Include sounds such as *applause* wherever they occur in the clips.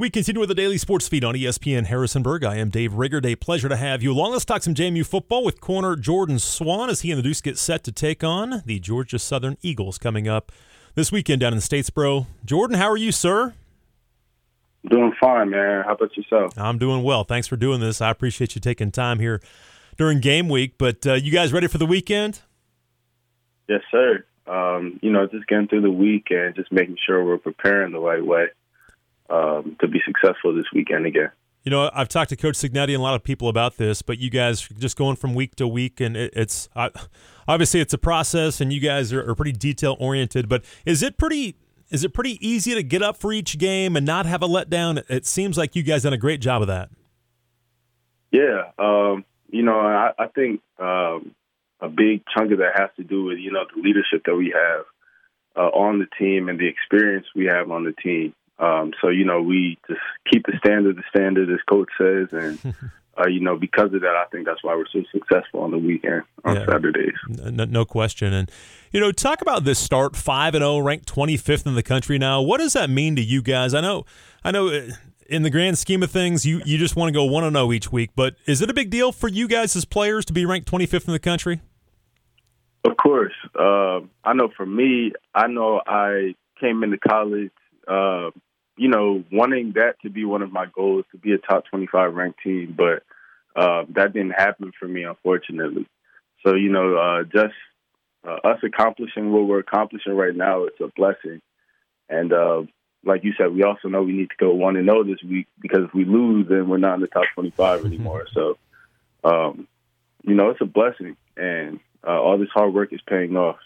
We continue with the daily sports feed on ESPN Harrisonburg. I am Dave Rigard. A pleasure to have you along. Let's talk some JMU football with corner Jordan Swann as he and the Dukes get set to take on the Georgia Southern Eagles coming up this weekend down in Statesboro. Jordan, how are you, sir? Doing fine, man. How about yourself? I'm doing well. Thanks for doing this. I appreciate you taking time here during game week. But uh, you guys ready for the weekend? Yes, sir. Um, you know, just getting through the week and just making sure we're preparing the right way um, to be successful this weekend again. You know, I've talked to Coach Cignetti and a lot of people about this, but you guys just going from week to week, and it, it's obviously it's a process, and you guys are, are pretty detail oriented. But is it pretty is it pretty easy to get up for each game and not have a letdown? It seems like you guys done a great job of that. Yeah, um, you know, I, I think um, a big chunk of that has to do with you know the leadership that we have uh, on the team and the experience we have on the team. Um, so you know, we just keep the standard, the standard, as coach says, and *laughs* uh, you know, because of that, I think that's why we're so successful on the weekend on yeah. Saturdays. No, no, question. And you know, talk about this start five and zero, oh, ranked twenty fifth in the country now. What does that mean to you guys? I know, I know. Uh, in the grand scheme of things, you, you just want to go one and zero oh each week, but is it a big deal for you guys as players to be ranked twenty fifth in the country? Of course, uh, I know. For me, I know I came into college. Uh, you know, wanting that to be one of my goals to be a top 25 ranked team, but uh, that didn't happen for me, unfortunately. So, you know, uh, just uh, us accomplishing what we're accomplishing right now, it's a blessing. And uh, like you said, we also know we need to go one and zero this week because if we lose, then we're not in the top 25 anymore. so, um, you know, it's a blessing, and uh, all this hard work is paying off.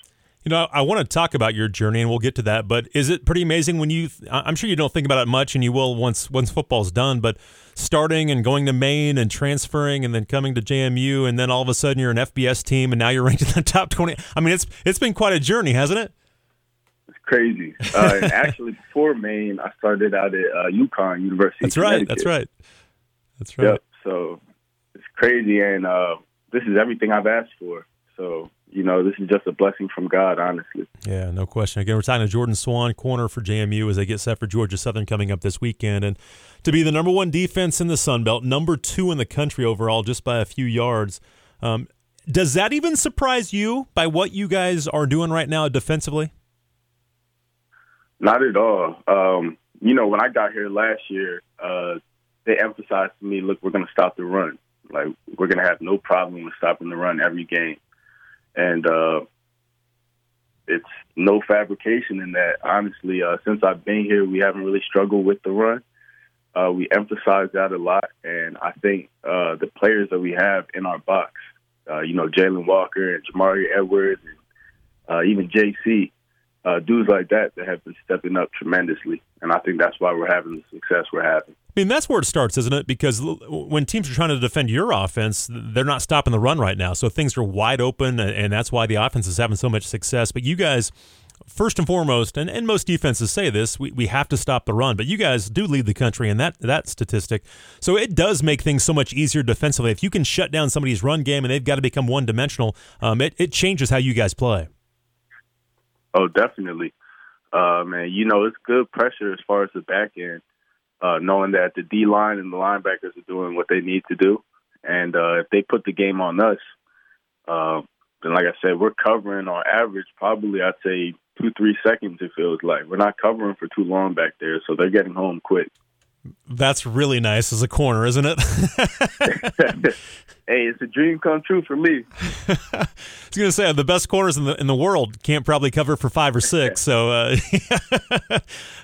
You know, I want to talk about your journey, and we'll get to that. But is it pretty amazing when you? I'm sure you don't think about it much, and you will once once football's done. But starting and going to Maine and transferring, and then coming to JMU, and then all of a sudden you're an FBS team, and now you're *laughs* ranked in the top 20. I mean, it's it's been quite a journey, hasn't it? It's crazy. Uh, *laughs* actually, before Maine, I started out at uh, UConn University. That's right. That's right. That's right. Yep. So it's crazy, and uh, this is everything I've asked for. So you know, this is just a blessing from God, honestly. Yeah, no question. Again, we're talking to Jordan Swann, corner for JMU as they get set for Georgia Southern coming up this weekend. And to be the number one defense in the Sun Belt, number two in the country overall, just by a few yards. Um, does that even surprise you by what you guys are doing right now defensively? Not at all. Um, you know, when I got here last year, uh, they emphasized to me, look, we're going to stop the run. Like, we're going to have no problem with stopping the run every game and uh, it's no fabrication in that. Honestly, uh, since I've been here, we haven't really struggled with the run. Uh, we emphasize that a lot, and I think uh, the players that we have in our box, uh, you know, Jalen Walker and Jamari Edwards, and uh, even JC, uh, dudes like that that have been stepping up tremendously, and I think that's why we're having the success we're having. I mean, that's where it starts, isn't it? Because when teams are trying to defend your offense, they're not stopping the run right now, so things are wide open, and that's why the offense is having so much success. But you guys, first and foremost, and, and most defenses say this, we, we have to stop the run, but you guys do lead the country in that that statistic. So it does make things so much easier defensively. If you can shut down somebody's run game and they've got to become one dimensional, um, it, it changes how you guys play. Oh, definitely. Uh, man, you know, it's good pressure as far as the back end, uh, knowing that the D line and the linebackers are doing what they need to do. And uh, if they put the game on us, uh, then, like I said, we're covering on average probably, I'd say, two, three seconds, it feels like. We're not covering for too long back there, so they're getting home quick. That's really nice as a corner, isn't it? *laughs* *laughs* hey, it's a dream come true for me. *laughs* I was going to say the best corners in the in the world can't probably cover for five or six, so uh, *laughs*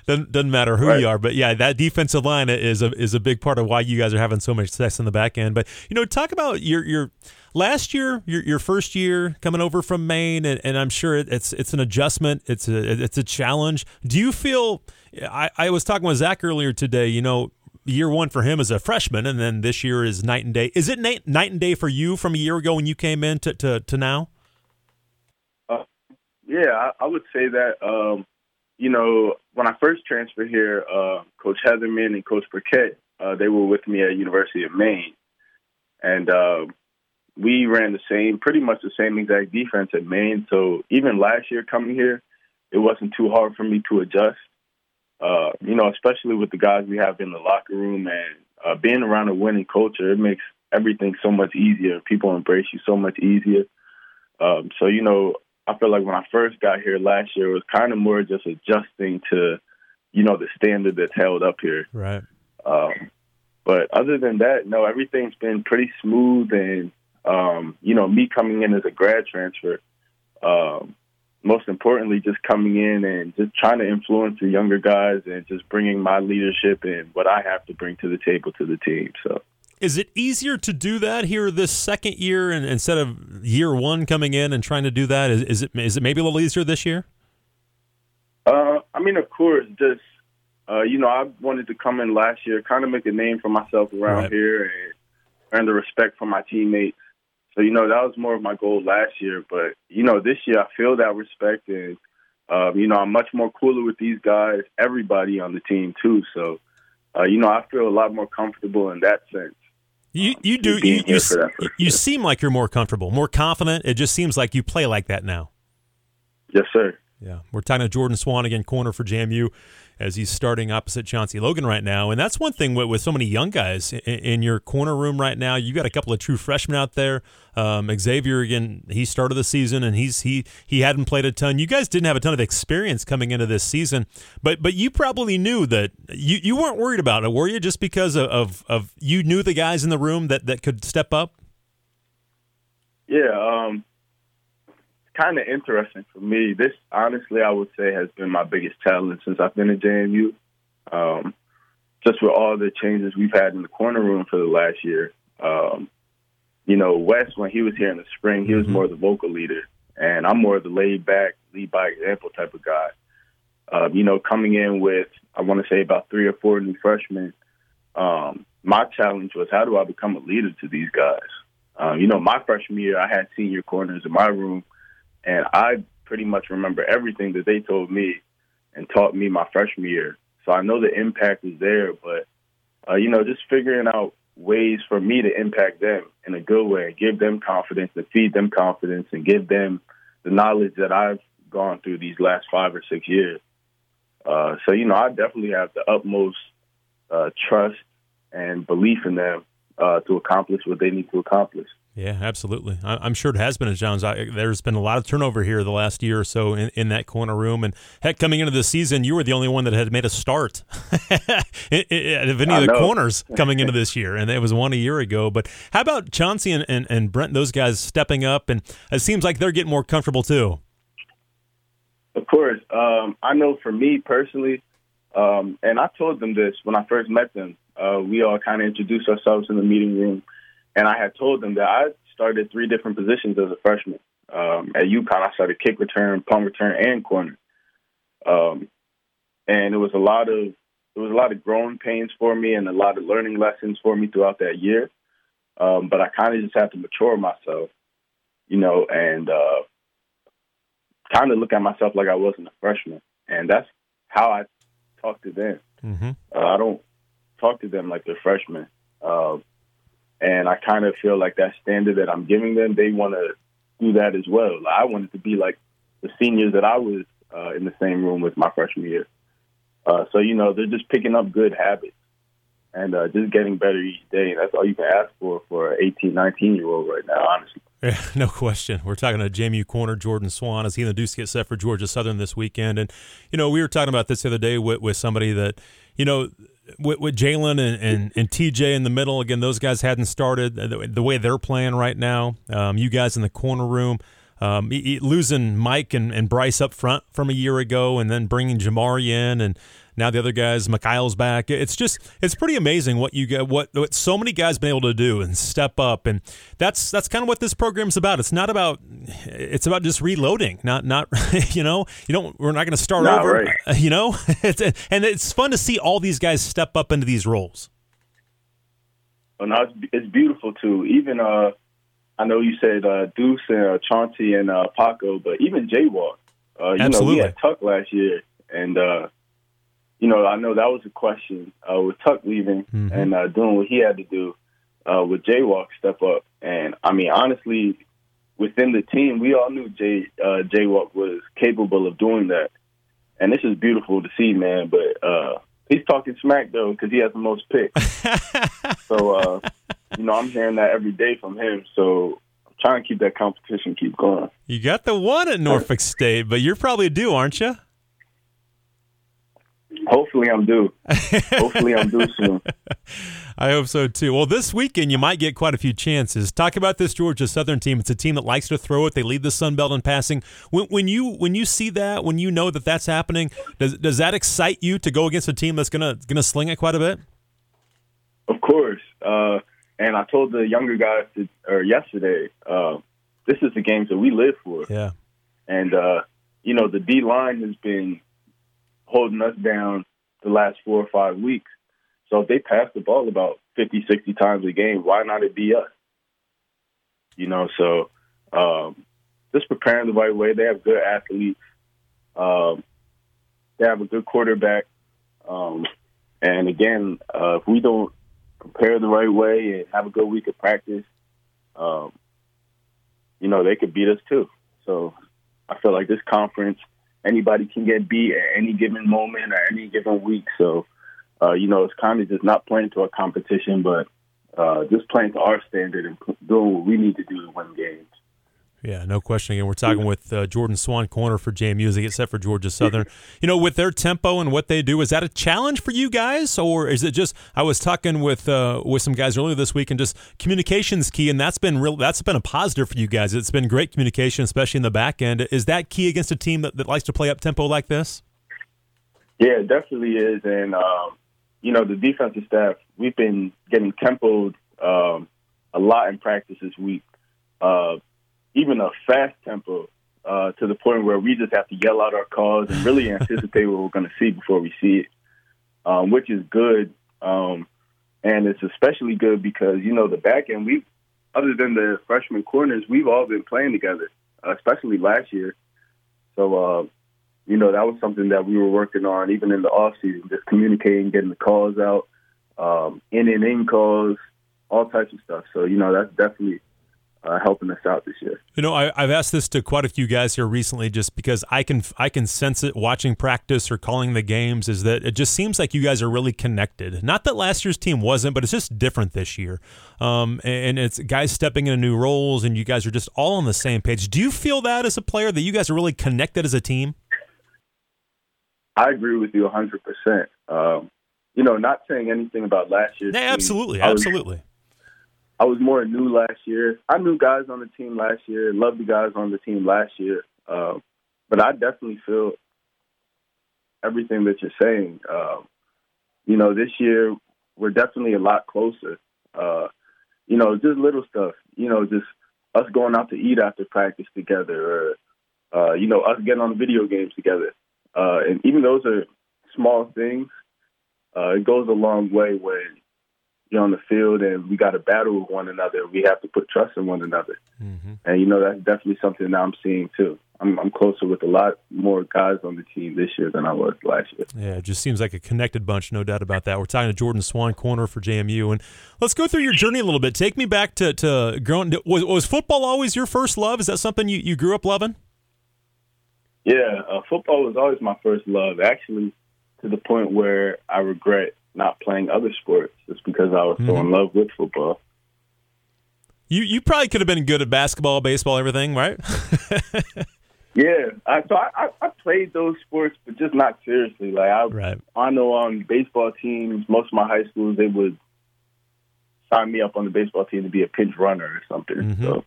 doesn't doesn't matter who right. you are. But yeah, that defensive line is a is a big part of why you guys are having so much success in the back end. But you know, talk about your your last year, your your first year coming over from Maine, and, and I'm sure it's it's an adjustment. It's a it's a challenge. Do you feel? I, I was talking with Zach earlier today. You know, year one for him as a freshman, and then this year is night and day. Is it night, night and day for you from a year ago when you came in to to, to now? Uh, yeah, I, I, would say that. Um, you know, when I first transferred here, uh, Coach Heatherman and Coach Burkett, uh, they were with me at University of Maine, and uh, we ran the same, pretty much the same exact defense at Maine. So even last year coming here, it wasn't too hard for me to adjust. Uh, you know, especially with the guys we have in the locker room and uh, being around a winning culture, it makes everything so much easier. People embrace you so much easier. Um, so, you know, I feel like when I first got here last year, it was kind of more just adjusting to, you know, the standard that's held up here. Right. Um, but other than that, no, everything's been pretty smooth. And, um, you know, me coming in as a grad transfer, um, most importantly, just coming in and just trying to influence the younger guys and just bringing my leadership and what I have to bring to the table to the team. So. Is it easier to do that here this second year and instead of year one coming in and trying to do that? Is, is it is it maybe a little easier this year? Uh, I mean, of course, just uh, you know, I wanted to come in last year, kind of make a name for myself around right. here and earn the respect from my teammates. So you know, that was more of my goal last year. But you know, this year I feel that respect, and um, you know, I'm much more cooler with these guys, everybody on the team too. So. Uh, you know, I feel a lot more comfortable in that sense. You you do you you, you seem like you're more comfortable, more confident. It just seems like you play like that now. Yes, sir. Yeah, we're talking to Jordan Swanigan, corner for JMU as he's starting opposite Chauncey Logan right now. And that's one thing with, with so many young guys in, in, your corner room right now. You got a couple of true freshmen out there. Um, Xavier again, he started the season and he's he he hadn't played a ton. You guys didn't have a ton of experience coming into this season, but but you probably knew that you, you weren't worried about it, were you? Just because of, of, of you knew the guys in the room that, that could step up. Yeah, um, kind of interesting for me. This, honestly, I would say has been my biggest challenge since I've been at JMU. Um, just with all the changes we've had in the corner room for the last year. Um, you know, Wes, when he was here in the spring, he was mm-hmm. more the vocal leader, and I'm more of the laid back, lead by example type of guy. Um, you know, coming in with, I want to say about three or four new freshmen, um, my challenge was how do I become a leader to these guys? Um, you know, my freshman year, I had senior corners in my room and I pretty much remember everything that they told me and taught me my freshman year. So I know the impact is there, but uh, you know, just figuring out ways for me to impact them in a good way give them confidence and feed them confidence and give them the knowledge that I've gone through these last five or six years. Uh, so you know, I definitely have the utmost uh, trust and belief in them uh, to accomplish what they need to accomplish. Yeah, absolutely. I'm sure it has been at Jones. there's been a lot of turnover here the last year or so in, in that corner room. And heck, coming into the season, you were the only one that had made a start *laughs* of any of the corners *laughs* coming into this year. And it was one a year ago. But how about Chauncey and, and, and Brent, those guys stepping up? And it seems like they're getting more comfortable too. Of course. Um, I know for me personally, um, and I told them this when I first met them, uh, we all kind of introduced ourselves in the meeting room and I had told them that I started three different positions as a freshman. Um, at UConn, I started kick return, punt return, and corner. Um, and it was a lot of it was a lot of growing pains for me and a lot of learning lessons for me throughout that year. Um, but I kind of just had to mature myself, you know, and uh, kind of look at myself like I wasn't a freshman. And that's how I talk to them. Mm-hmm. Uh, I don't talk to them like they're freshmen. Uh, and I kind of feel like that standard that I'm giving them, they want to do that as well. I wanted to be like the seniors that I was uh, in the same room with my freshman year. Uh, so, you know, they're just picking up good habits and uh, just getting better each day. And that's all you can ask for for an 18, 19 year old right now, honestly. Yeah, *laughs* no question. We're talking to JMU corner Jordan Swann as he and the Dukes get set for Georgia Southern this weekend. And, you know, we were talking about this the other day with, with somebody that, you know, with, with Jalen and, and, and, TJ in the middle, again, those guys hadn't started the, the way they're playing right now. Um, you guys in the corner room, um, losing Mike and, and Bryce up front from a year ago, and then bringing Jamari in, and now the other guys, Mikhail's back. It's just it's pretty amazing what you get, what what so many guys been able to do and step up, and that's that's kind of what this program's about. It's not about it's about just reloading, not not *laughs* you know you don't we're not going to start not over, right. *laughs* you know. *laughs* it's, and it's fun to see all these guys step up into these roles. Well, now it's, it's beautiful too. Even uh, I know you said uh, Deuce and uh, Chauncey and uh, Paco, but even Jaywalk. Uh, you Absolutely. know, we had Tuck last year, and uh, you know, I know that was a question uh, with Tuck leaving mm-hmm. and uh, doing what he had to do uh, with Jaywalk step up. And I mean, honestly, within the team, we all knew Jay uh, Jaywalk was capable of doing that. and this is beautiful to see, man. But uh, he's talking smack though because he has the most picks. *laughs* so uh, you know, I'm hearing that every day from him. So I'm trying to keep that competition keep going. You got the one at Norfolk State, but you're probably due, aren't you? Hopefully, I'm due. Hopefully, I'm due soon. *laughs* I hope so too. Well, this weekend you might get quite a few chances. Talk about this Georgia Southern team. It's a team that likes to throw it. They lead the Sun Belt in passing. When, when you when you see that, when you know that that's happening, does does that excite you to go against a team that's gonna gonna sling it quite a bit? Of course. Uh, and I told the younger guys to, or yesterday, uh, this is the games that we live for. Yeah. And uh, you know, the D line has been holding us down the last four or five weeks. So if they pass the ball about 50, 60 times a game, why not it be us? You know, so um, just preparing the right way. They have good athletes. Um, they have a good quarterback. Um, and again, uh, if we don't prepare the right way and have a good week of practice, um, you know, they could beat us too. So I feel like this conference, anybody can get beat at any given moment or any given week. So, uh, you know, it's kind of just not playing to a competition, but uh, just playing to our standard and doing what we need to do to win games. Yeah, no question. Again, we're talking with uh, Jordan Swann, corner for JMU, except for Georgia Southern. *laughs* You know, with their tempo and what they do, is that a challenge for you guys, or is it just? I was talking with uh, with some guys earlier this week, and just communication's key, and that's been real. That's been a positive for you guys. It's been great communication, especially in the back end. Is that key against a team that, that likes to play up tempo like this? Yeah, it definitely is, and um, you know, the defensive staff, we've been getting tempoed um, a lot in practice this week. Uh, even a fast tempo uh, to the point where we just have to yell out our calls and really *laughs* anticipate what we're going to see before we see it, um, which is good. Um, and it's especially good because, you know, the back end, we other than the freshman corners, we've all been playing together, especially last year. So, uh, you know, that was something that we were working on even in the off season, just communicating, getting the calls out, um, in and in calls, all types of stuff. So, you know, that's definitely uh, helping us out this year. You know, I, have asked this to quite a few guys here recently, just because I can I can sense it watching practice or calling the games. Is that it just seems like you guys are really connected. Not that last year's team wasn't, but it's just different this year. Um, and it's guys stepping into new roles, and you guys are just all on the same page. Do you feel that as a player that you guys are really connected as a team? I agree with you 100. percent um, You know, not saying anything about last year's. Yeah, absolutely, absolutely. I was more new last year. I knew guys on the team last year, loved the guys on the team last year. Uh, but I definitely feel everything that you're saying. Uh, you know, this year we're definitely a lot closer. Uh, you know, just little stuff. You know, just us going out to eat after practice together, or uh, you know, us getting on video games together. Uh, and even those are small things. Uh, it goes a long way when you're on the field and we got to battle with one another. We have to put trust in one another. Mm-hmm. And, you know, that's definitely something that I'm seeing too. I'm, I'm, closer with a lot more guys on the team this year than I was last year. Yeah, it just seems like a connected bunch, no doubt about that. We're talking to Jordan Swann, corner for JMU. And let's go through your journey a little bit. Take me back to, to growing. Was, was football always your first love? Is that something you, you grew up loving? Yeah, uh, football was always my first love, actually, to the point where I regret not playing other sports just because I was mm-hmm. so in love with football. You you probably could have been good at basketball, baseball, everything, right? *laughs* yeah, I, so I, I played those sports, but just not seriously. Like I, right. I know on baseball teams, most of my high schools they would sign me up on the baseball team to be a pinch runner or something. Mm-hmm. So,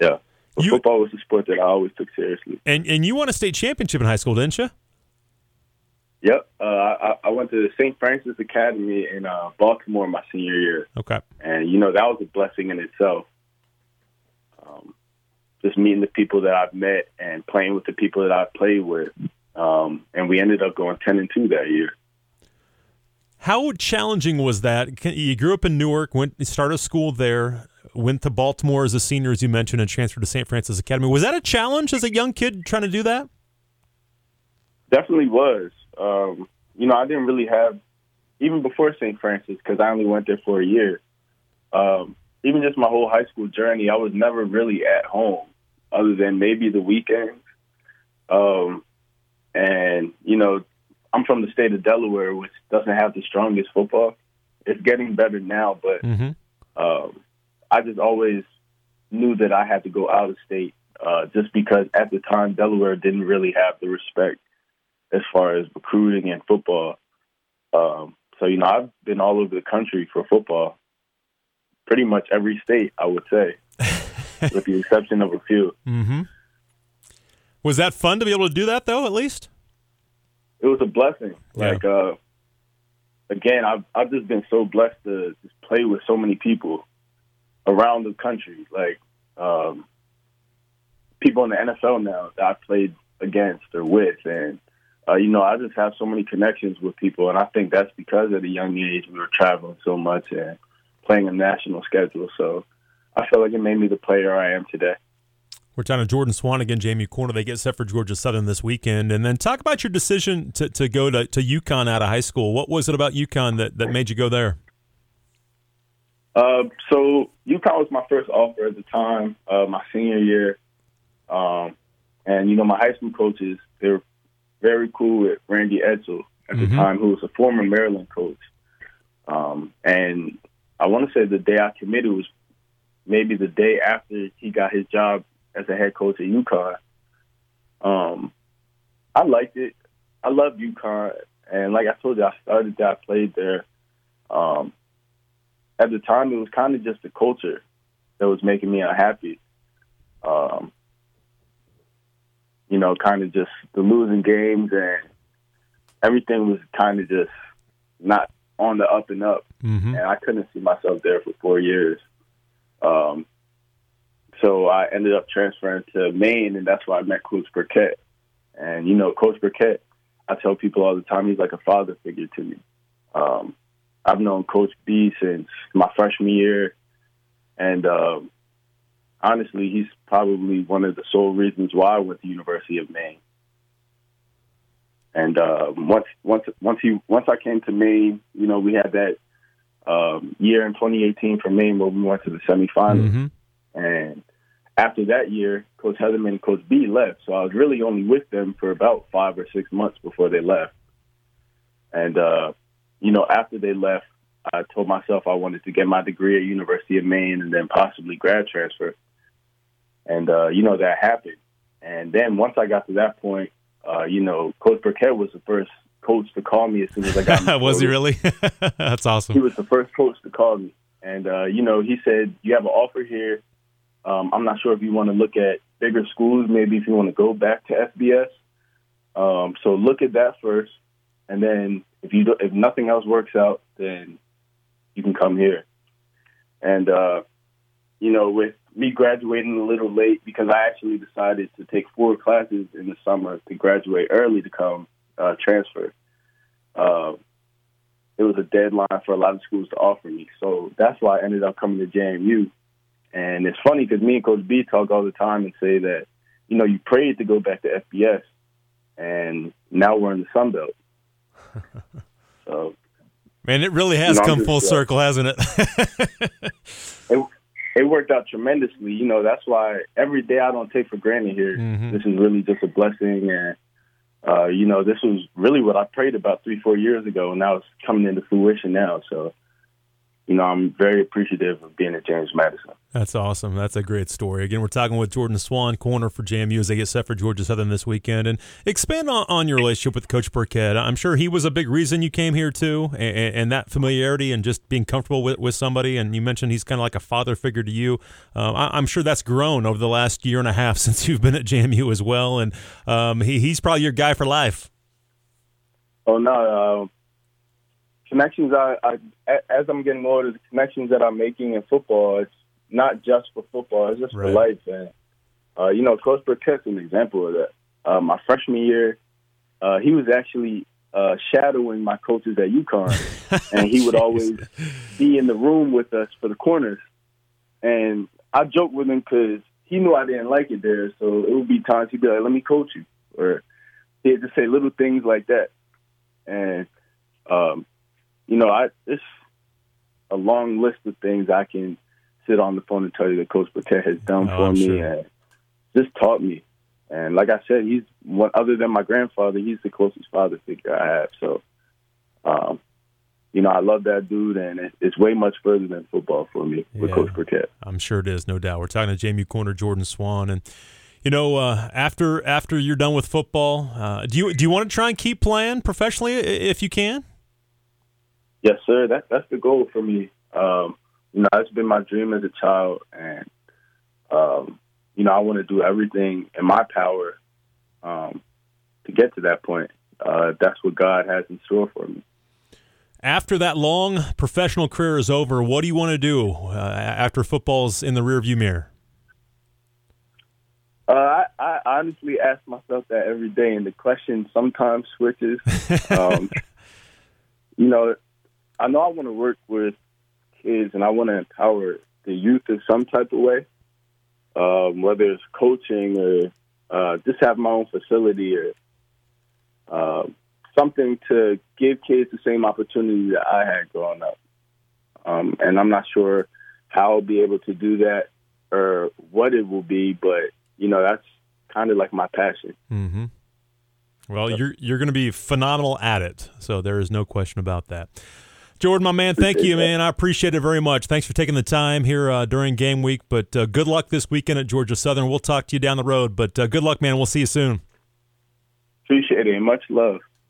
yeah, you, football was the sport that I always took seriously. And and you won a state championship in high school, didn't you? Yep, uh, I, I went to St. Frances Academy in uh, Baltimore my senior year. Okay, and you know that was a blessing in itself. Um, just meeting the people that I've met and playing with the people that I've played with, um, and we ended up going ten and two that year. How challenging was that? You grew up in Newark, went started school there, went to Baltimore as a senior, as you mentioned, and transferred to St. Frances Academy. Was that a challenge as a young kid trying to do that? Definitely was um, you know, I didn't really have, even before St. Frances, because I only went there for a year. Um, even just my whole high school journey, I was never really at home, other than maybe the weekends. Um, and you know, I'm from the state of Delaware, which doesn't have the strongest football. It's getting better now, but Mm-hmm. um, I just always knew that I had to go out of state uh, just because at the time Delaware didn't really have the respect as far as recruiting and football. Um, so you know, I've been all over the country for football, pretty much every state, I would say, *laughs* with the exception of a few. Mm-hmm. Was that fun to be able to do that though? At least. It was a blessing. Yeah. Like uh, again, I've I've just been so blessed to just play with so many people around the country. Like um, people in the NFL now that I played against or with, and uh, you know, I just have so many connections with people, and I think that's because at a young age we were traveling so much and playing a national schedule. So I feel like it made me the player I am today. We're talking to Jordan Swann again, JMU Corner. They get set for Georgia Southern this weekend. And then talk about your decision to, to go to, to UConn out of high school. What was it about UConn that, that made you go there? Uh, so UConn was my first offer at the time, uh, my senior year. Um, and, you know, my high school coaches, they were very cool with Randy Edsall at the Mhm. time, who was a former Maryland coach. Um, and I want to say the day I committed was maybe the day after he got his job as a head coach at UConn. Um, I liked it. I loved UConn. And like I told you, I started there, I played there. Um, at the time, it was kind of just the culture that was making me unhappy. Um, you know, kind of just the losing games and everything was kind of just not on the up and up. Mm-hmm. And I couldn't see myself there for four years. Um, so I ended up transferring to Maine, and that's where I met Coach Burkett. And, you know, Coach Burkett, I tell people all the time, he's like a father figure to me. Um, I've known Coach B since my freshman year, and um, honestly, he's probably one of the sole reasons why I went to University of Maine. And uh, once once once he once I came to Maine, you know, we had that um, year in 2018 for Maine where we went to the semifinals, Mm-hmm. and after that year, Coach Heatherman and Coach B left, so I was really only with them for about five or six months before they left. And uh, you know, after they left, I told myself I wanted to get my degree at University of Maine and then possibly grad transfer. And uh, you know that happened. And then once I got to that point, uh, you know, Coach Burkett was the first coach to call me as soon as I got. *laughs* was he really? *laughs* That's awesome. He was the first coach to call me, and uh, you know, he said, "You have an offer here. Um, I'm not sure if you want to look at bigger schools. Maybe if you want to go back to FBS. Um, so look at that first, and then if you do, if nothing else works out, then you can come here." And uh, you know, with me graduating a little late because I actually decided to take four classes in the summer to graduate early to come uh, transfer. Uh, it was a deadline for a lot of schools to offer me. So that's why I ended up coming to JMU. And it's funny because me and Coach B talk all the time and say that, you know, you prayed to go back to FBS, and now we're in the Sun Belt. *laughs* so Man, it really has No, I'm come just, full uh, circle, hasn't it? *laughs* it, it worked out tremendously. You know, that's why every day I don't take for granted here. Mhm. This is really just a blessing. And, uh, you know, this was really what I prayed about three, four years ago, and now it's coming into fruition now. So, you know, I'm very appreciative of being at James Madison. That's awesome. That's a great story. Again, we're talking with Jordan Swann, corner for JMU as they get set for Georgia Southern this weekend. And expand on, on your relationship with Coach Burkett. I'm sure he was a big reason you came here too, and, and that familiarity and just being comfortable with, with somebody. And you mentioned he's kind of like a father figure to you. Uh, I, I'm sure that's grown over the last year and a half *laughs* since you've been at JMU as well. And um, he, he's probably your guy for life. Oh no, uh, connections. I, I as I'm getting older, the connections that I'm making in football, it's not just for football. It's just Right. for life. And uh, you know, Coach Burkett's an example of that. Uh, my freshman year, uh, he was actually uh, shadowing my coaches at UConn, *laughs* and he would always be in the room with us for the corners. And I joked with him because he knew I didn't like it there, so it would be times he'd be like, "Let me coach you," or he'd just say little things like that. And um, you know, I it's a long list of things I can sit on the phone and tell you that Coach Burkett has done Oh, for I'm me sure. and just taught me. And like I said, he's one other than my grandfather. He's the closest father figure I have. So, um, you know, I love that dude, and it, it's way much further than football for me with Yeah. Coach Burkett. I'm sure it is, no doubt. We're talking to JMU corner Jordan Swann, and you know, uh, after after you're done with football, uh, do you do you want to try and keep playing professionally if you can? Yes, sir. That that's the goal for me. Um, you know, it's been my dream as a child, and um, you know, I want to do everything in my power um, to get to that point. Uh, that's what God has in store for me. After that long professional career is over, what do you want to do uh, after football's in the rearview mirror? Uh, I, I honestly ask myself that every day, and the question sometimes switches. *laughs* um, you know, I know I want to work with kids, and I want to empower the youth in some type of way, um, whether it's coaching or uh, just have my own facility or uh, something to give kids the same opportunity that I had growing up. Um, and I'm not sure how I'll be able to do that or what it will be, but you know that's kind of like my passion. Mm-hmm. Well, you're you're going to be phenomenal at it, so there is no question about that. Jordan, my man, thank you, man. I appreciate it very much. Thanks for taking the time here uh, during game week. But uh, good luck this weekend at Georgia Southern. We'll talk to you down the road. But uh, good luck, man. We'll see you soon. Appreciate it and much love.